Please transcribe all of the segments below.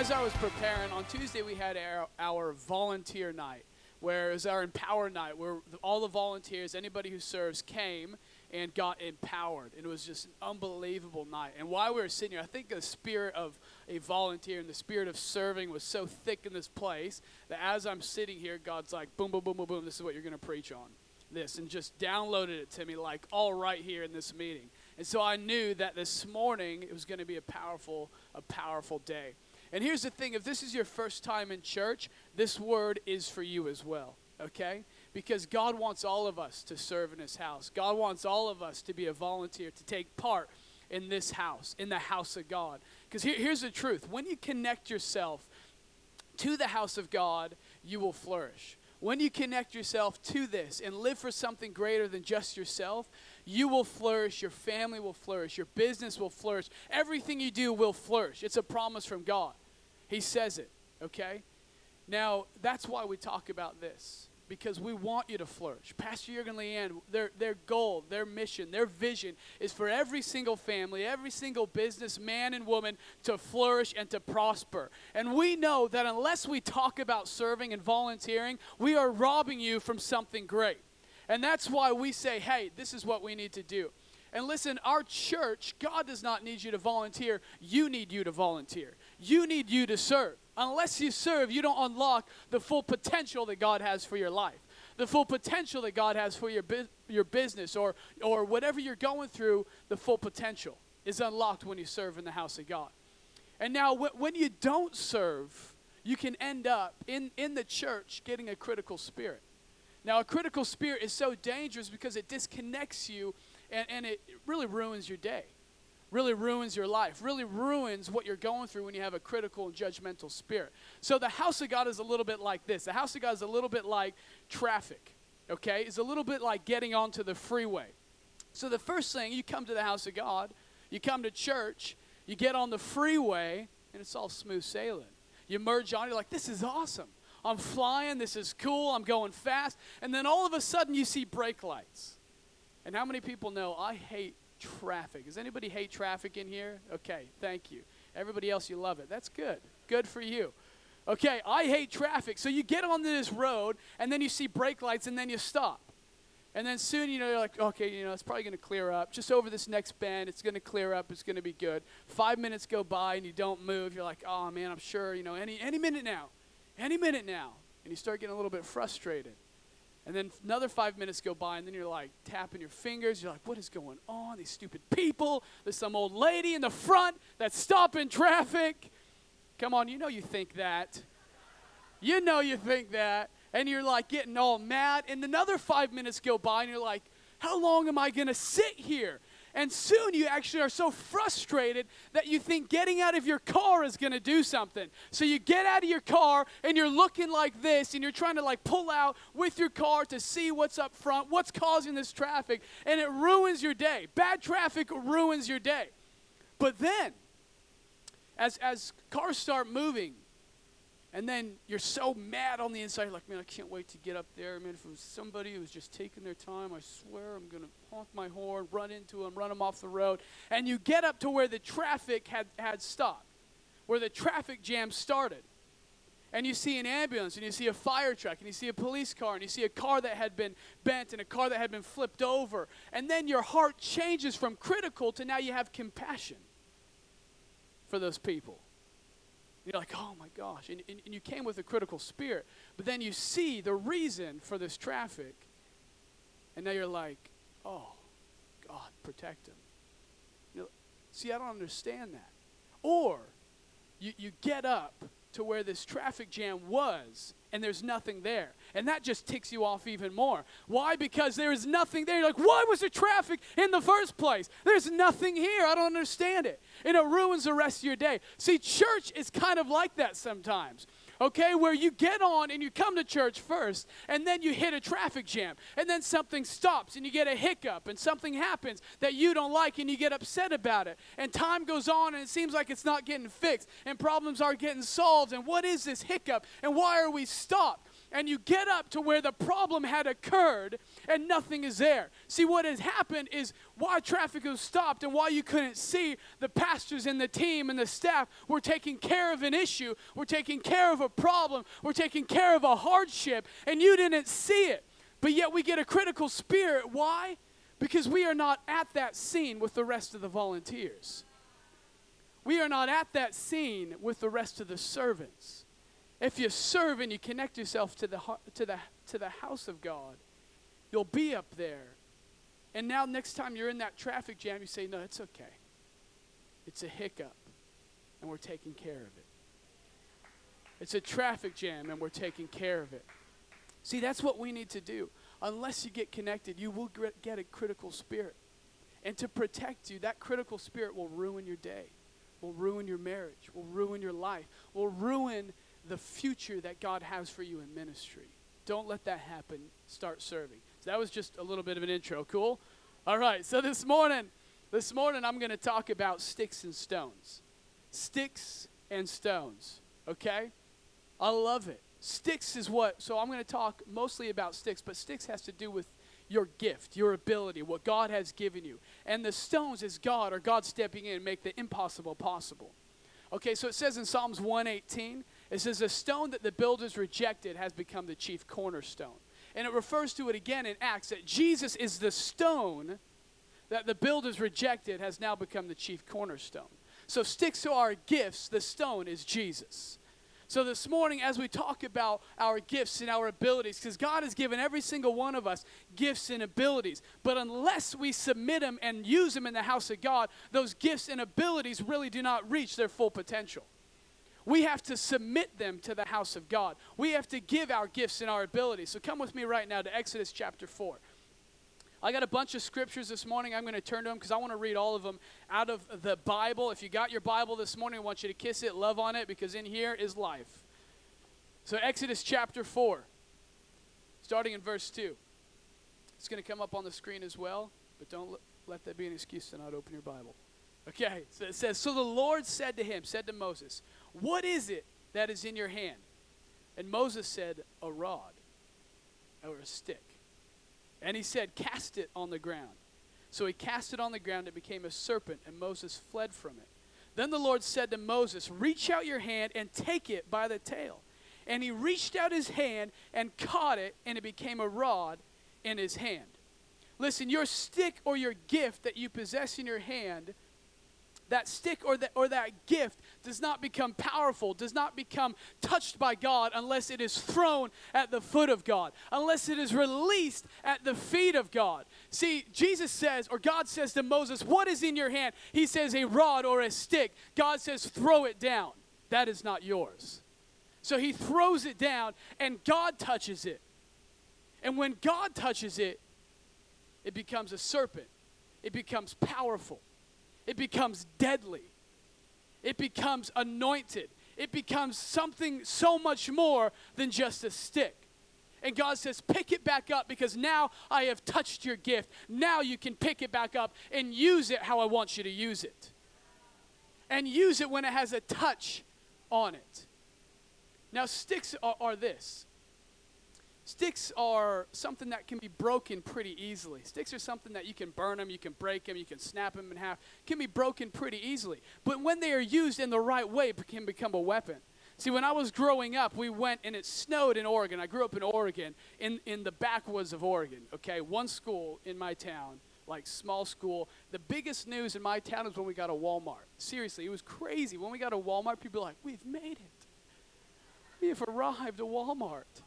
as I was preparing, on Tuesday we had our, our volunteer night, where it was our empower night, where all the volunteers, anybody who serves, came and got empowered. And it was just an unbelievable night. And while we were sitting here, I think the spirit of a volunteer and the spirit of serving was so thick in this place that as I'm sitting here, God's like, boom, boom, boom, boom, boom, this is what you're going to preach on. This, and just downloaded it to me, like, all right here in this meeting. And so I knew that this morning it was going to be a powerful, a powerful day. And here's the thing if this is your first time in church, this word is for you as well, okay? Because God wants all of us to serve in His house. God wants all of us to be a volunteer, to take part in this house, in the house of God. Because here, here's the truth when you connect yourself to the house of God, you will flourish. When you connect yourself to this and live for something greater than just yourself, you will flourish, your family will flourish, your business will flourish, everything you do will flourish. It's a promise from God. He says it, okay? Now, that's why we talk about this because we want you to flourish. Pastor Jurgen Leanne, their, their goal, their mission, their vision is for every single family, every single business, man and woman to flourish and to prosper. And we know that unless we talk about serving and volunteering, we are robbing you from something great. And that's why we say, hey, this is what we need to do. And listen, our church, God does not need you to volunteer. You need you to volunteer. You need you to serve. Unless you serve, you don't unlock the full potential that God has for your life, the full potential that God has for your, bu- your business or, or whatever you're going through, the full potential is unlocked when you serve in the house of God. And now, wh- when you don't serve, you can end up in, in the church getting a critical spirit. Now, a critical spirit is so dangerous because it disconnects you and, and it really ruins your day really ruins your life, really ruins what you're going through when you have a critical and judgmental spirit. So the house of God is a little bit like this. The house of God is a little bit like traffic, okay? It's a little bit like getting onto the freeway. So the first thing, you come to the house of God, you come to church, you get on the freeway, and it's all smooth sailing. You merge on, you're like, this is awesome. I'm flying, this is cool, I'm going fast. And then all of a sudden you see brake lights. And how many people know I hate traffic. Does anybody hate traffic in here? Okay, thank you. Everybody else, you love it. That's good. Good for you. Okay, I hate traffic. So you get onto this road, and then you see brake lights, and then you stop. And then soon, you know, you're like, okay, you know, it's probably going to clear up. Just over this next bend, it's going to clear up. It's going to be good. Five minutes go by, and you don't move. You're like, oh, man, I'm sure, you know, any, any minute now. Any minute now. And you start getting a little bit frustrated. And then another five minutes go by, and then you're like tapping your fingers. You're like, what is going on? These stupid people. There's some old lady in the front that's stopping traffic. Come on, you know you think that. You know you think that. And you're like getting all mad. And another five minutes go by, and you're like, how long am I going to sit here? And soon you actually are so frustrated that you think getting out of your car is going to do something. So you get out of your car and you're looking like this and you're trying to like pull out with your car to see what's up front, what's causing this traffic, and it ruins your day. Bad traffic ruins your day. But then, as, as cars start moving, and then you're so mad on the inside, like, man, I can't wait to get up there. Man, if it was somebody who was just taking their time, I swear I'm going to honk my horn, run into them, run them off the road. And you get up to where the traffic had, had stopped, where the traffic jam started. And you see an ambulance, and you see a fire truck, and you see a police car, and you see a car that had been bent, and a car that had been flipped over. And then your heart changes from critical to now you have compassion for those people. You're like, oh my gosh. And, and, and, you came with a critical spirit. But then you see the reason for this traffic. And now you're like, oh, God, protect him. See, I don't understand that. Or you, you get up to where this traffic jam was and there's nothing there. And that just ticks you off even more. Why? Because there is nothing there. You're like, why was there traffic in the first place? There's nothing here. I don't understand it. And it ruins the rest of your day. See, church is kind of like that sometimes okay, where you get on and you come to church first, and then you hit a traffic jam, and then something stops and you get a hiccup, and something happens that you don't like, and you get upset about it. And time goes on, and it seems like it's not getting fixed, and problems aren't getting solved. And what is this hiccup, and why are we stopped? And you get up to where the problem had occurred and nothing is there. See, what has happened is why traffic was stopped and why you couldn't see the pastors and the team and the staff were taking care of an issue, were taking care of a problem, were taking care of a hardship, and you didn't see it. But yet we get a critical spirit. Why? Because we are not at that scene with the rest of the volunteers. We are not at that scene with the rest of the servants. If you serve and you connect yourself to the, to the, to the house of God, you'll be up there. And now, next time you're in that traffic jam, you say, No, it's okay. It's a hiccup, and we're taking care of it. It's a traffic jam, and we're taking care of it. See, that's what we need to do. Unless you get connected, you will get a critical spirit. And to protect you, that critical spirit will ruin your day, will ruin your marriage, will ruin your life, will ruin the future that God has for you in ministry. Don't let that happen. Start serving. So that was just a little bit of an intro. Cool? All right. So this morning, this morning I'm going to talk about sticks and stones. Sticks and stones. Okay? I love it. Sticks is what, so I'm going to talk mostly about sticks, but sticks has to do with your gift, your ability, what God has given you. And the stones is God or God stepping in and make the impossible possible. Okay, so it says in Psalms 118, it says, The stone that the builders rejected has become the chief cornerstone. And it refers to it again in Acts that Jesus is the stone that the builders rejected has now become the chief cornerstone. So, sticks to our gifts, the stone is Jesus. So, this morning, as we talk about our gifts and our abilities, because God has given every single one of us gifts and abilities, but unless we submit them and use them in the house of God, those gifts and abilities really do not reach their full potential. We have to submit them to the house of God. We have to give our gifts and our abilities. So, come with me right now to Exodus chapter 4. I got a bunch of scriptures this morning. I'm going to turn to them because I want to read all of them out of the Bible. If you got your Bible this morning, I want you to kiss it, love on it, because in here is life. So, Exodus chapter 4, starting in verse 2. It's going to come up on the screen as well, but don't let that be an excuse to not open your Bible. Okay, so it says, So the Lord said to him, said to Moses, What is it that is in your hand? And Moses said, A rod or a stick. And he said, Cast it on the ground. So he cast it on the ground, it became a serpent, and Moses fled from it. Then the Lord said to Moses, Reach out your hand and take it by the tail. And he reached out his hand and caught it, and it became a rod in his hand. Listen, your stick or your gift that you possess in your hand that stick or that, or that gift does not become powerful, does not become touched by God unless it is thrown at the foot of God, unless it is released at the feet of God. See, Jesus says, or God says to Moses, What is in your hand? He says, A rod or a stick. God says, Throw it down. That is not yours. So he throws it down, and God touches it. And when God touches it, it becomes a serpent, it becomes powerful it becomes deadly. It becomes anointed. It becomes something so much more than just a stick. And God says, pick it back up because now I have touched your gift. Now you can pick it back up and use it how I want you to use it. And use it when it has a touch on it. Now, sticks are, are this Sticks are something that can be broken pretty easily. Sticks are something that you can burn them, you can break them, you can snap them in half. Can be broken pretty easily. But when they are used in the right way, it can become a weapon. See, when I was growing up, we went and it snowed in Oregon. I grew up in Oregon, in, in the backwoods of Oregon, okay? One school in my town, like small school. The biggest news in my town is when we got a Walmart. Seriously, it was crazy. When we got a Walmart, people were like, we've made it. We have arrived at Walmart.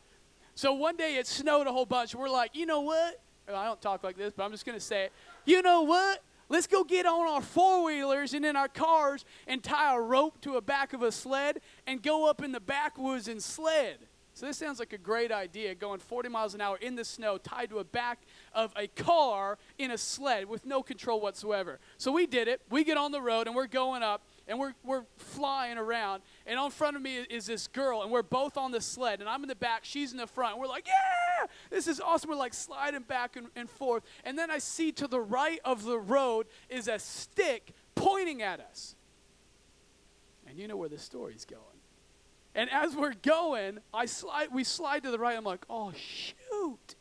So one day it snowed a whole bunch. We're like, you know what? I don't talk like this, but I'm just going to say it. You know what? Let's go get on our four wheelers and in our cars and tie a rope to a back of a sled and go up in the backwoods and sled. So this sounds like a great idea going 40 miles an hour in the snow tied to a back of a car in a sled with no control whatsoever. So we did it. We get on the road and we're going up and we're, we're flying around. And on front of me is this girl, and we're both on the sled. And I'm in the back, she's in the front. We're like, yeah, this is awesome. We're like sliding back and, and forth. And then I see to the right of the road is a stick pointing at us. And you know where the story's going. And as we're going, I slide, we slide to the right. I'm like, oh, shoot.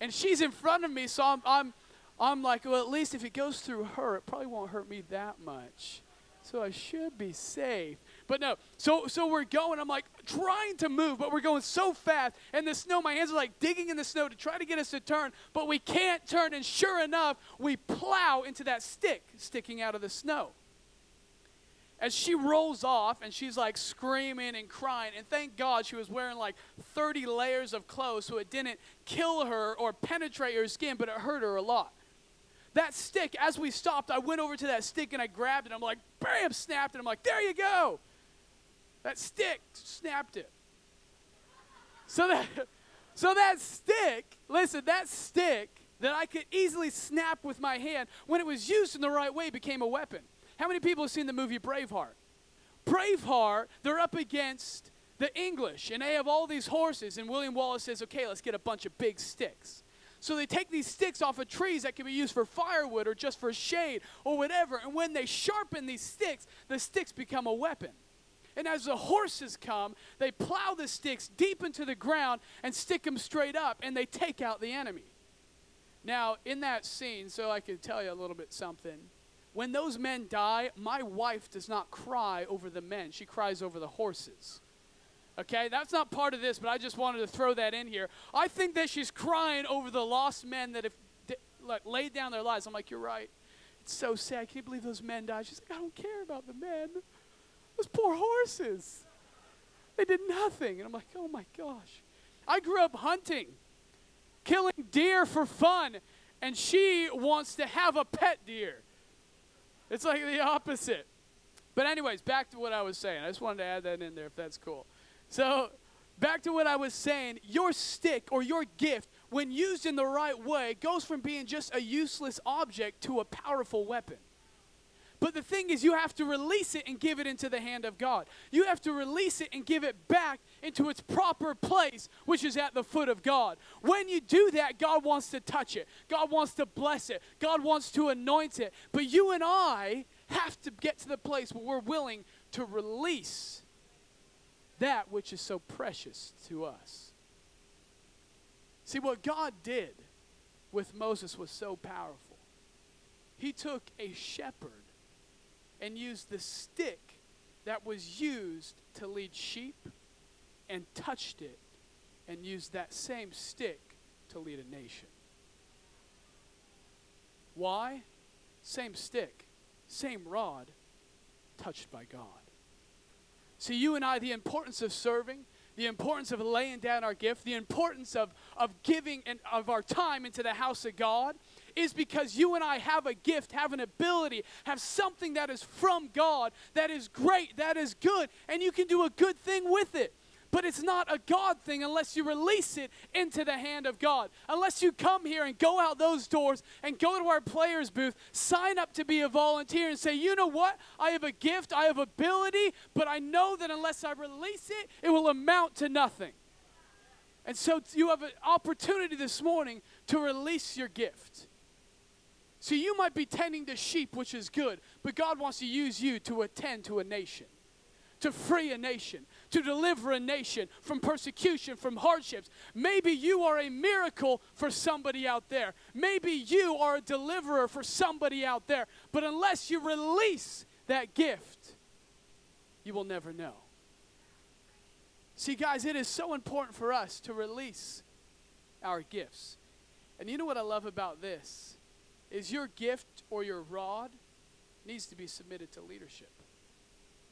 And she's in front of me, so I'm, I'm, I'm like, well, at least if it goes through her, it probably won't hurt me that much. So I should be safe. But no, so so we're going. I'm like trying to move, but we're going so fast, and the snow. My hands are like digging in the snow to try to get us to turn, but we can't turn. And sure enough, we plow into that stick sticking out of the snow. As she rolls off, and she's like screaming and crying, and thank God she was wearing like 30 layers of clothes, so it didn't kill her or penetrate her skin, but it hurt her a lot. That stick, as we stopped, I went over to that stick and I grabbed it. I'm like, bam, snapped it. I'm like, there you go. That stick snapped it. So that, so that stick, listen, that stick that I could easily snap with my hand, when it was used in the right way, became a weapon. How many people have seen the movie Braveheart? Braveheart, they're up against the English, and they have all these horses, and William Wallace says, okay, let's get a bunch of big sticks. So they take these sticks off of trees that can be used for firewood or just for shade or whatever, and when they sharpen these sticks, the sticks become a weapon. And as the horses come, they plow the sticks deep into the ground and stick them straight up, and they take out the enemy. Now, in that scene, so I can tell you a little bit something, when those men die, my wife does not cry over the men, she cries over the horses. Okay, that's not part of this, but I just wanted to throw that in here. I think that she's crying over the lost men that have like, laid down their lives. I'm like, you're right. It's so sad. Can you believe those men died? She's like, I don't care about the men. Those poor horses. They did nothing. And I'm like, oh my gosh. I grew up hunting, killing deer for fun, and she wants to have a pet deer. It's like the opposite. But, anyways, back to what I was saying. I just wanted to add that in there if that's cool. So, back to what I was saying your stick or your gift, when used in the right way, goes from being just a useless object to a powerful weapon. But the thing is, you have to release it and give it into the hand of God. You have to release it and give it back into its proper place, which is at the foot of God. When you do that, God wants to touch it, God wants to bless it, God wants to anoint it. But you and I have to get to the place where we're willing to release that which is so precious to us. See, what God did with Moses was so powerful. He took a shepherd and used the stick that was used to lead sheep and touched it and used that same stick to lead a nation. Why? Same stick, same rod, touched by God. See, you and I, the importance of serving, the importance of laying down our gift, the importance of, of giving and of our time into the house of God is because you and I have a gift, have an ability, have something that is from God, that is great, that is good, and you can do a good thing with it. But it's not a God thing unless you release it into the hand of God. Unless you come here and go out those doors and go to our players booth, sign up to be a volunteer and say, you know what? I have a gift, I have ability, but I know that unless I release it, it will amount to nothing. And so you have an opportunity this morning to release your gift. So you might be tending to sheep, which is good, but God wants to use you to attend to a nation to free a nation, to deliver a nation from persecution, from hardships. Maybe you are a miracle for somebody out there. Maybe you are a deliverer for somebody out there. But unless you release that gift, you will never know. See, guys, it is so important for us to release our gifts. And you know what I love about this? Is your gift or your rod needs to be submitted to leadership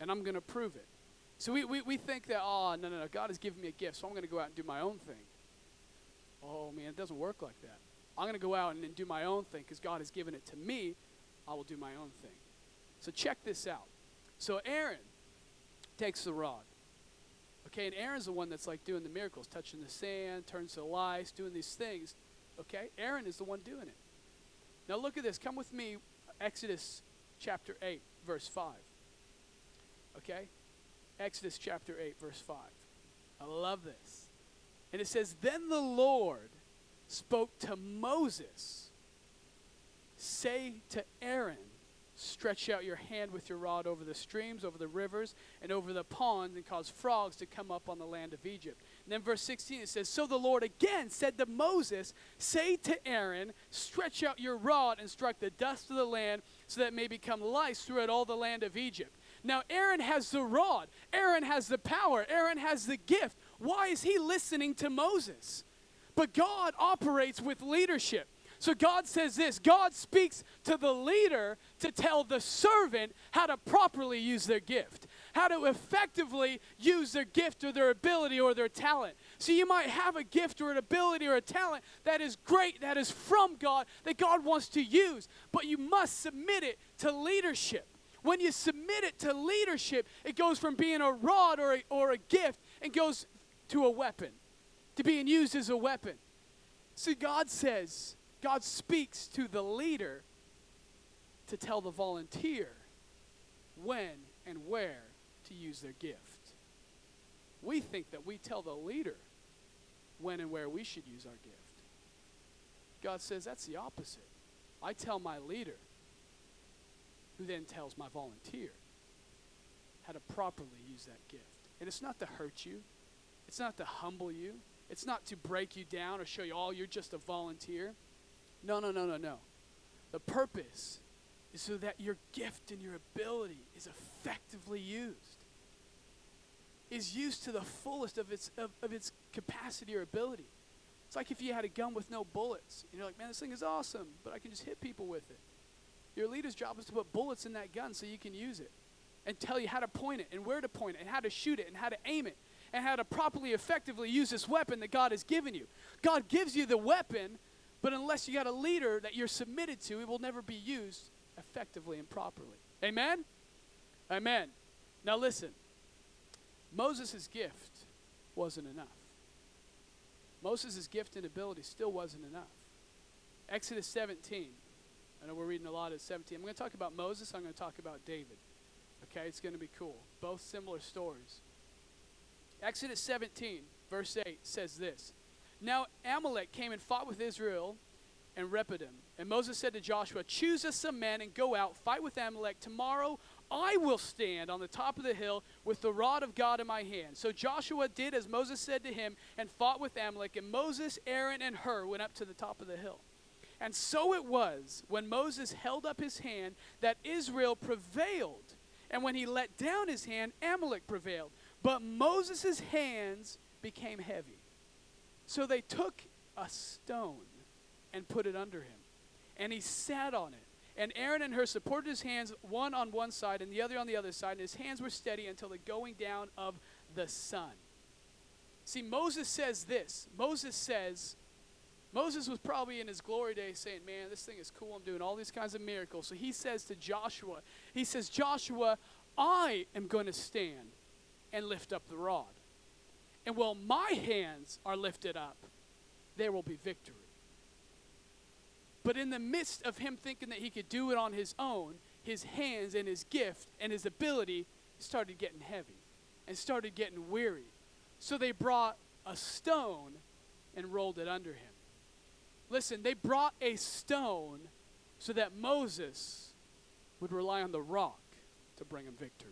and I'm going to prove it. So we, we, we think that, oh, no, no, no, God has given me a gift, so I'm going to go out and do my own thing. Oh, man, it doesn't work like that. I'm going to go out and, and do my own thing because God has given it to me. I will do my own thing. So check this out. So Aaron takes the rod. Okay, and Aaron's the one that's like doing the miracles, touching the sand, turns the lights, doing these things. Okay, Aaron is the one doing it. Now look at this. Come with me, Exodus chapter 8, verse 5. Okay? Exodus chapter 8, verse 5. I love this. And it says, Then the Lord spoke to Moses, Say to Aaron, Stretch out your hand with your rod over the streams, over the rivers, and over the ponds, and cause frogs to come up on the land of Egypt. And then verse 16 it says, So the Lord again said to Moses, Say to Aaron, Stretch out your rod and strike the dust of the land, so that it may become lice throughout all the land of Egypt. Now, Aaron has the rod, Aaron has the power, Aaron has the gift. Why is he listening to Moses? But God operates with leadership. So God says this God speaks to the leader to tell the servant how to properly use their gift, how to effectively use their gift or their ability or their talent. So you might have a gift or an ability or a talent that is great, that is from God, that God wants to use, but you must submit it to leadership. When you submit it to leadership, it goes from being a rod or a, or a gift and goes to a weapon, to being used as a weapon. See, God says, God speaks to the leader to tell the volunteer when and where to use their gift. We think that we tell the leader when and where we should use our gift. God says that's the opposite. I tell my leader, who then tells my volunteer how to properly use that gift. And it's not to hurt you, it's not to humble you, it's not to break you down or show you, oh, you're just a volunteer. No, no, no, no, no. The purpose is so that your gift and your ability is effectively used, is used to the fullest of its, of, of its capacity or ability. It's like if you had a gun with no bullets. And you're like, man, this thing is awesome, but I can just hit people with it. Your leader's job is to put bullets in that gun so you can use it and tell you how to point it and where to point it and how to shoot it and how to aim it and how to properly, effectively use this weapon that God has given you. God gives you the weapon, but unless you got a leader that you're submitted to, it will never be used effectively and properly. Amen? Amen. Now listen, Moses' gift wasn't enough. Moses' gift and ability still wasn't enough. Exodus 17. I know we're reading a lot of 17. I'm going to talk about Moses. I'm going to talk about David. Okay, it's going to be cool. Both similar stories. Exodus 17, verse 8 says this Now Amalek came and fought with Israel and Rephidim. And Moses said to Joshua, Choose us some men and go out, fight with Amalek. Tomorrow I will stand on the top of the hill with the rod of God in my hand. So Joshua did as Moses said to him and fought with Amalek. And Moses, Aaron, and Hur went up to the top of the hill. And so it was when Moses held up his hand that Israel prevailed. And when he let down his hand, Amalek prevailed. But Moses' hands became heavy. So they took a stone and put it under him. And he sat on it. And Aaron and Hur supported his hands, one on one side and the other on the other side, and his hands were steady until the going down of the sun. See, Moses says this. Moses says, Moses was probably in his glory days saying, Man, this thing is cool. I'm doing all these kinds of miracles. So he says to Joshua, He says, Joshua, I am going to stand and lift up the rod. And while my hands are lifted up, there will be victory. But in the midst of him thinking that he could do it on his own, his hands and his gift and his ability started getting heavy and started getting weary. So they brought a stone and rolled it under him. Listen, they brought a stone so that Moses would rely on the rock to bring him victory.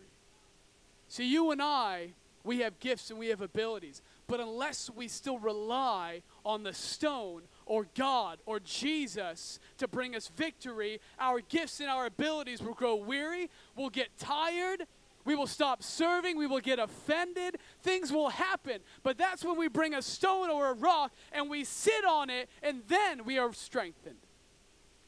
See, you and I, we have gifts and we have abilities, but unless we still rely on the stone or God or Jesus to bring us victory, our gifts and our abilities will grow weary, we'll get tired, we will stop serving, we will get offended, things will happen. But that's when we bring a stone or a rock and we sit on it, and then we are strengthened.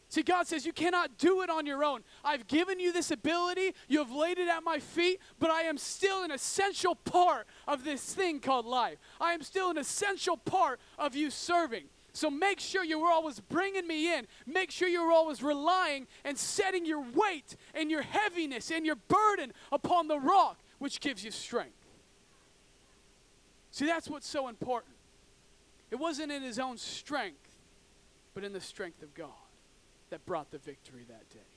See, God says, You cannot do it on your own. I've given you this ability, you have laid it at my feet, but I am still an essential part of this thing called life. I am still an essential part of you serving. So make sure you're always bringing me in. Make sure you're always relying and setting your weight and your heaviness and your burden upon the rock, which gives you strength. See, that's what's so important. It wasn't in his own strength, but in the strength of God that brought the victory that day.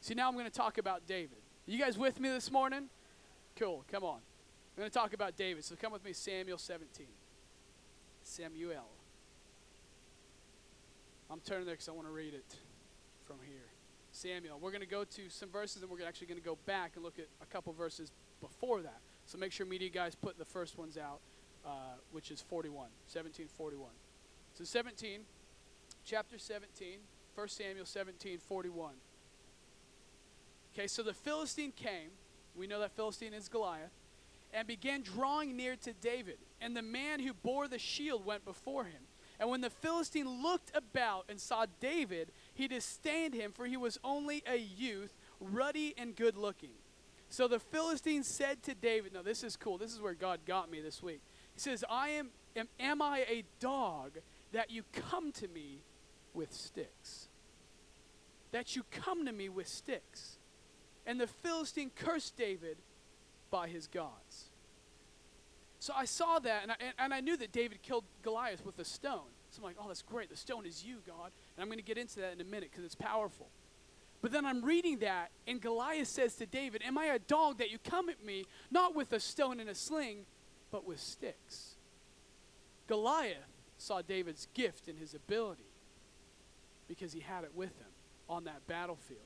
See, now I'm going to talk about David. You guys with me this morning? Cool, come on. I'm going to talk about David. So come with me, Samuel 17. Samuel. I'm turning there because I want to read it from here. Samuel. We're going to go to some verses and we're actually going to go back and look at a couple verses before that. So make sure media guys put the first ones out, uh, which is 41, 1741. So 17, chapter 17, 1 Samuel 17, 41. Okay, so the Philistine came. We know that Philistine is Goliath. And began drawing near to David. And the man who bore the shield went before him. And when the Philistine looked about and saw David, he disdained him, for he was only a youth, ruddy and good looking. So the Philistine said to David, Now, this is cool. This is where God got me this week. He says, I am, am, am I a dog that you come to me with sticks? That you come to me with sticks. And the Philistine cursed David by his gods. So I saw that, and I, and, and I knew that David killed Goliath with a stone. So I'm like, oh, that's great. The stone is you, God. And I'm going to get into that in a minute because it's powerful. But then I'm reading that, and Goliath says to David, Am I a dog that you come at me, not with a stone and a sling, but with sticks? Goliath saw David's gift and his ability because he had it with him on that battlefield.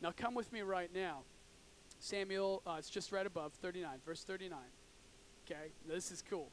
Now, come with me right now. Samuel, uh, it's just right above 39, verse 39. Okay, this is cool.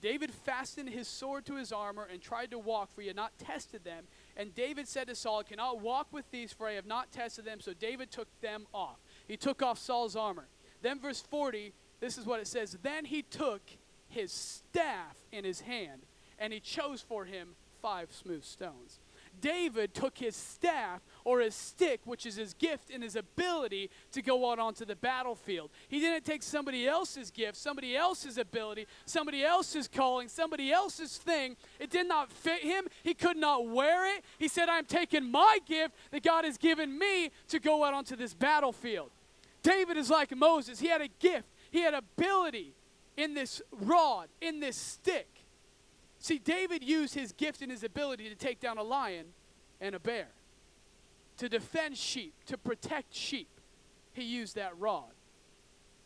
David fastened his sword to his armor and tried to walk, for he had not tested them. And David said to Saul, I cannot walk with these, for I have not tested them. So David took them off. He took off Saul's armor. Then, verse 40, this is what it says Then he took his staff in his hand, and he chose for him five smooth stones. David took his staff or his stick, which is his gift and his ability to go out onto the battlefield. He didn't take somebody else's gift, somebody else's ability, somebody else's calling, somebody else's thing. It did not fit him. He could not wear it. He said, I'm taking my gift that God has given me to go out onto this battlefield. David is like Moses. He had a gift, he had ability in this rod, in this stick. See, David used his gift and his ability to take down a lion and a bear, to defend sheep, to protect sheep. He used that rod.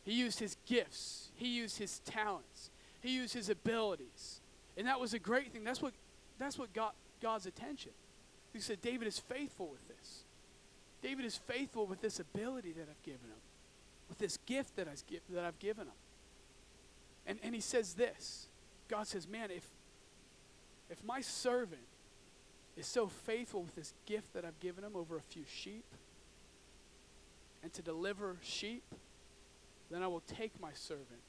He used his gifts, he used his talents, he used his abilities. And that was a great thing. That's what, that's what got God's attention. He said, David is faithful with this. David is faithful with this ability that I've given him, with this gift that I've, that I've given him. And, and he says this God says, Man, if, if my servant is so faithful with this gift that I've given him over a few sheep and to deliver sheep, then I will take my servant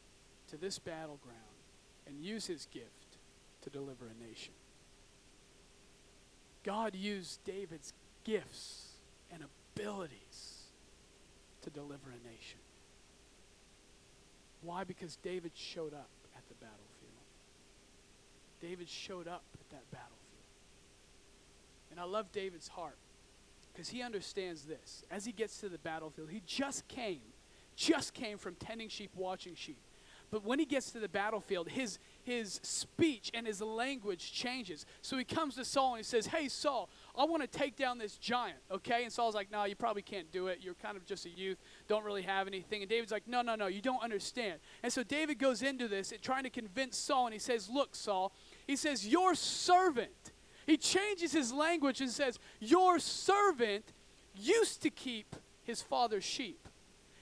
to this battleground and use his gift to deliver a nation. God used David's gifts and abilities to deliver a nation. Why? Because David showed up at the battlefield. David showed up at that battlefield. And I love David's heart because he understands this. As he gets to the battlefield, he just came, just came from tending sheep, watching sheep. But when he gets to the battlefield, his, his speech and his language changes. So he comes to Saul and he says, Hey, Saul, I want to take down this giant, okay? And Saul's like, No, you probably can't do it. You're kind of just a youth, don't really have anything. And David's like, No, no, no, you don't understand. And so David goes into this trying to convince Saul, and he says, Look, Saul, he says, Your servant he changes his language and says, Your servant used to keep his father's sheep.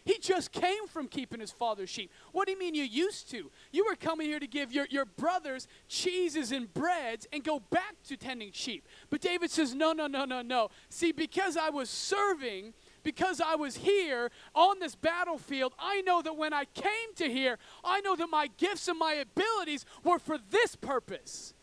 He just came from keeping his father's sheep. What do you mean you used to? You were coming here to give your, your brothers cheeses and breads and go back to tending sheep. But David says, No, no, no, no, no. See, because I was serving, because I was here on this battlefield, I know that when I came to here, I know that my gifts and my abilities were for this purpose.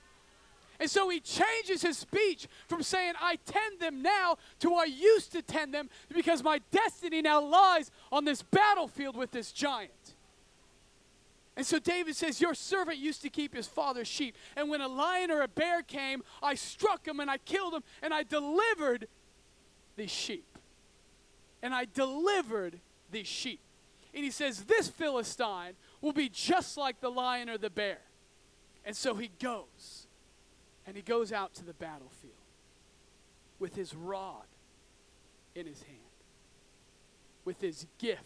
And so he changes his speech from saying, I tend them now, to I used to tend them because my destiny now lies on this battlefield with this giant. And so David says, Your servant used to keep his father's sheep. And when a lion or a bear came, I struck him and I killed him and I delivered these sheep. And I delivered these sheep. And he says, This Philistine will be just like the lion or the bear. And so he goes and he goes out to the battlefield with his rod in his hand, with his gift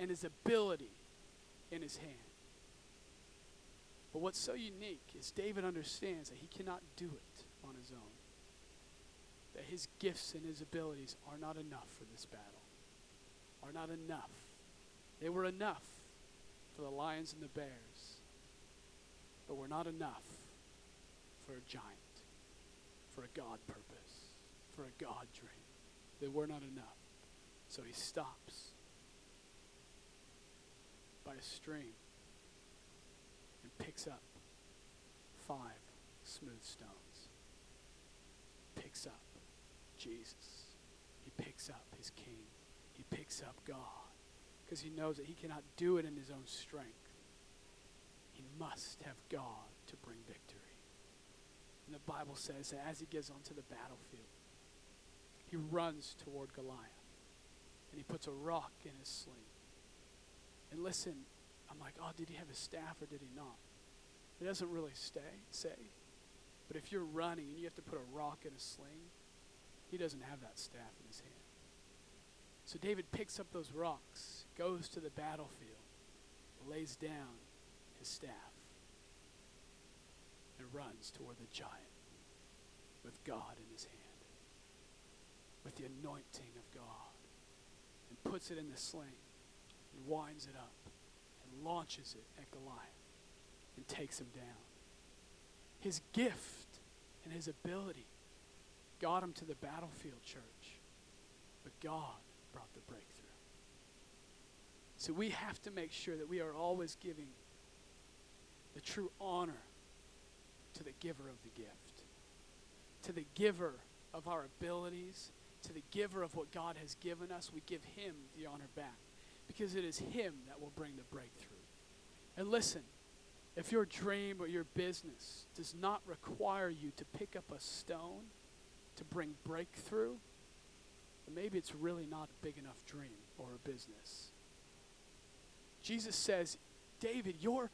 and his ability in his hand. But what's so unique is David understands that he cannot do it on his own. that his gifts and his abilities are not enough for this battle. Are not enough. They were enough for the lions and the bears, but were not enough for a giant, for a God purpose, for a God dream. They were not enough. So he stops by a stream and picks up five smooth stones. Picks up Jesus. He picks up his king. He picks up God because he knows that he cannot do it in his own strength. He must have God to bring victory. And the Bible says that as he gets onto the battlefield, he runs toward Goliath and he puts a rock in his sling. And listen, I'm like, oh, did he have a staff or did he not? It doesn't really stay, say. But if you're running and you have to put a rock in a sling, he doesn't have that staff in his hand. So David picks up those rocks, goes to the battlefield, lays down his staff, and runs toward the giant with God in his hand, with the anointing of God, and puts it in the sling, and winds it up, and launches it at Goliath, and takes him down. His gift and his ability got him to the battlefield, church. But God brought the breakthrough. So we have to make sure that we are always giving the true honor giver of the gift, to the giver of our abilities, to the giver of what God has given us. We give him the honor back because it is him that will bring the breakthrough. And listen, if your dream or your business does not require you to pick up a stone to bring breakthrough, maybe it's really not a big enough dream or a business. Jesus says, David, your,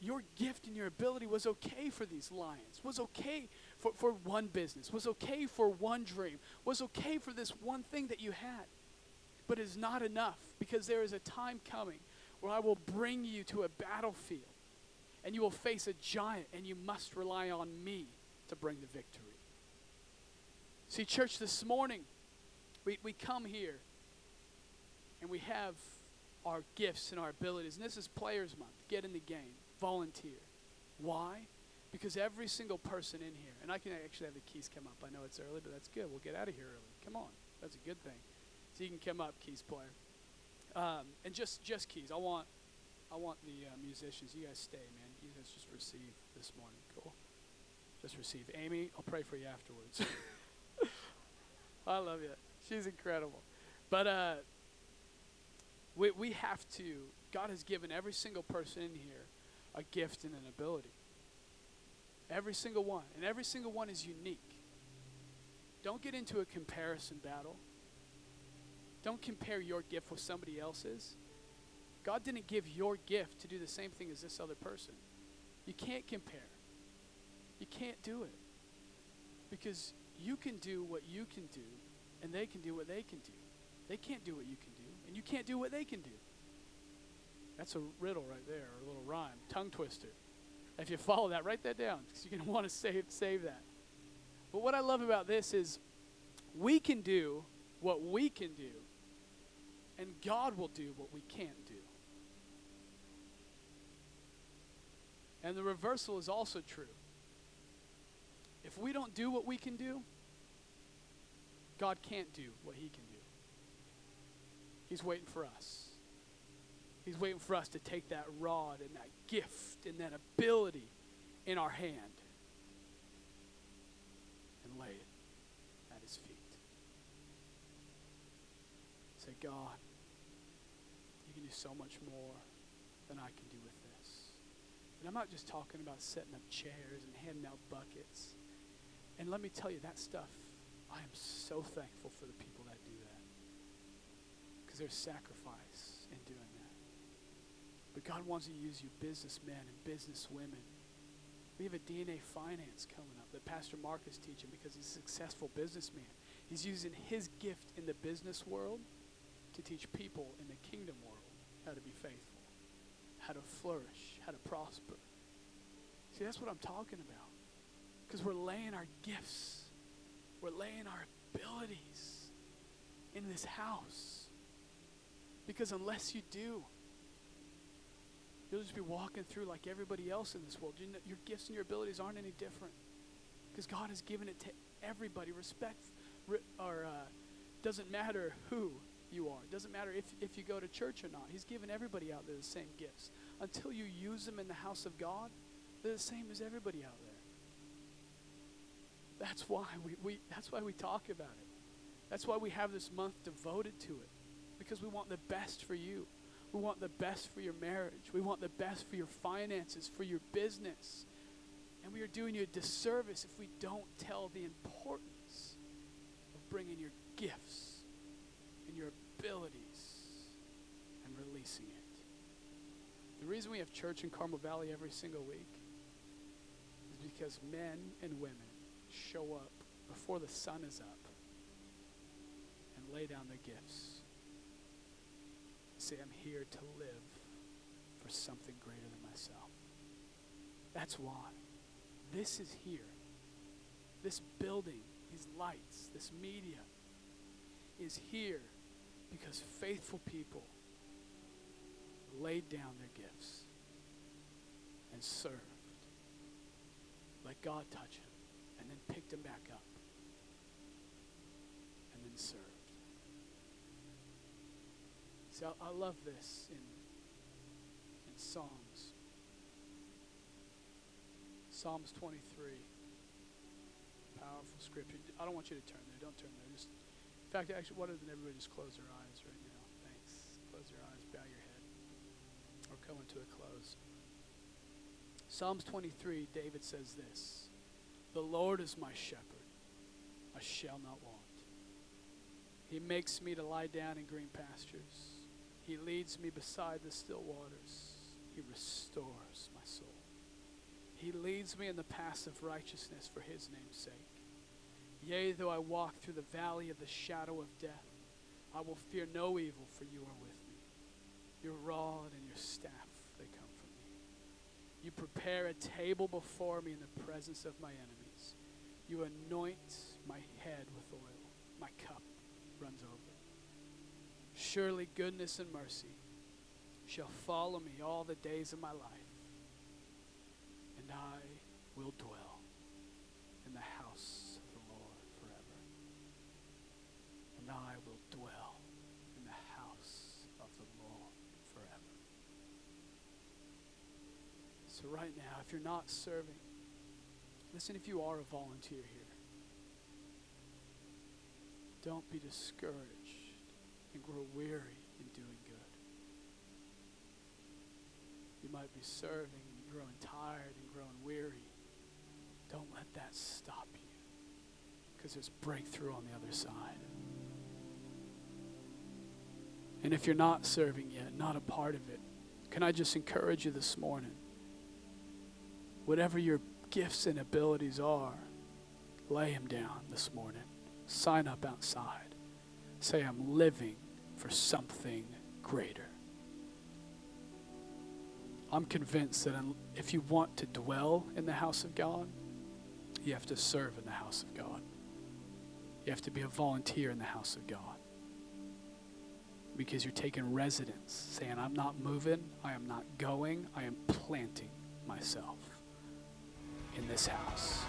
your gift and your ability was okay for these lions, was okay for, for one business, was okay for one dream, was okay for this one thing that you had. But it's not enough because there is a time coming where I will bring you to a battlefield and you will face a giant, and you must rely on me to bring the victory. See, church, this morning, we, we come here and we have our gifts and our abilities. And this is Players Month. Get in the game, volunteer. Why? Because every single person in here, and I can actually have the keys come up. I know it's early, but that's good. We'll get out of here early. Come on. That's a good thing. So you can come up, keys player. Um, and just just keys. I want I want the uh, musicians. You guys stay, man. You guys just receive this morning. Cool. Just receive. Amy, I'll pray for you afterwards. I love you. She's incredible. But uh, we, we have to, God has given every single person in here a gift and an ability. Every single one. And every single one is unique. Don't get into a comparison battle. Don't compare your gift with somebody else's. God didn't give your gift to do the same thing as this other person. You can't compare. You can't do it. Because you can do what you can do, and they can do what they can do. They can't do what you can do, and you can't do what they can do. That's a riddle right there, or a little rhyme, tongue twister. If you follow that, write that down, because you're going to want to save, save that. But what I love about this is we can do what we can do, and God will do what we can't do. And the reversal is also true. If we don't do what we can do, God can't do what he can do. He's waiting for us. He's waiting for us to take that rod and that gift and that ability in our hand and lay it at his feet. Say, God, you can do so much more than I can do with this. And I'm not just talking about setting up chairs and handing out buckets. And let me tell you, that stuff, I am so thankful for the people that do that. Because there's sacrifice in doing. But God wants to use you businessmen and businesswomen. We have a DNA finance coming up that Pastor Mark is teaching because he's a successful businessman. He's using his gift in the business world to teach people in the kingdom world how to be faithful, how to flourish, how to prosper. See, that's what I'm talking about. Because we're laying our gifts We're laying our abilities in this house. Because unless you do, you'll just be walking through like everybody else in this world. You know, your gifts and your abilities aren't any different. Because God has given it to everybody. Respect, or uh, doesn't matter who you are. It doesn't matter if, if you go to church or not. He's given everybody out there the same gifts. Until you use them in the house of God, they're the same as everybody out there. That's why we, we that's why we talk about it. That's why we have this month devoted to it. Because we want the best for you. We want the best for your marriage. We want the best for your finances, for your business. And we are doing you a disservice if we don't tell the importance of bringing your gifts and your abilities and releasing it. The reason we have church in Carmel Valley every single week is because men and women show up before the sun is up and lay down their gifts. Say, I'm here to live for something greater than myself. That's why. This is here. This building, these lights, this media is here because faithful people laid down their gifts and served. Let God touch him and then picked him back up and then served. See, I, I love this in, in Psalms. Psalms 23. Powerful scripture. I don't want you to turn there. Don't turn there. Just, in fact, actually, why doesn't everybody just close their eyes right now? Thanks. Close your eyes, bow your head. We're coming to a close. Psalms 23, David says this The Lord is my shepherd, I shall not want. He makes me to lie down in green pastures, He leads me beside the still waters, He restores my soul. He leads me in the paths of righteousness for His name's sake. Yea, though I walk through the valley of the shadow of death, I will fear no evil, for you are with me. Your rod and your staff, they come comfort me. You prepare a table before me in the presence of my enemies. You anoint my head with oil. My cup runs over. Surely goodness and mercy shall follow me all the days of my life, and I will dwell in the house of the Lord forever. And I will dwell in the house of the Lord forever. So, right now, if you're not serving, listen, if you are a volunteer here, don't be discouraged and grow weary in doing good. You might be serving and growing tired and growing weary. Don't let that stop you because there's breakthrough on the other side. And if you're not serving yet, not a part of it, can I just encourage you this morning? Whatever your gifts and abilities are, lay them down this morning. Sign up outside. Say, I'm living for something greater. I'm convinced that if you want to dwell in the house of God, you have to serve in the house of God. You have to be a volunteer in the house of God. Because you're taking residence, saying, I'm not moving, I am not going, I am planting myself in this house.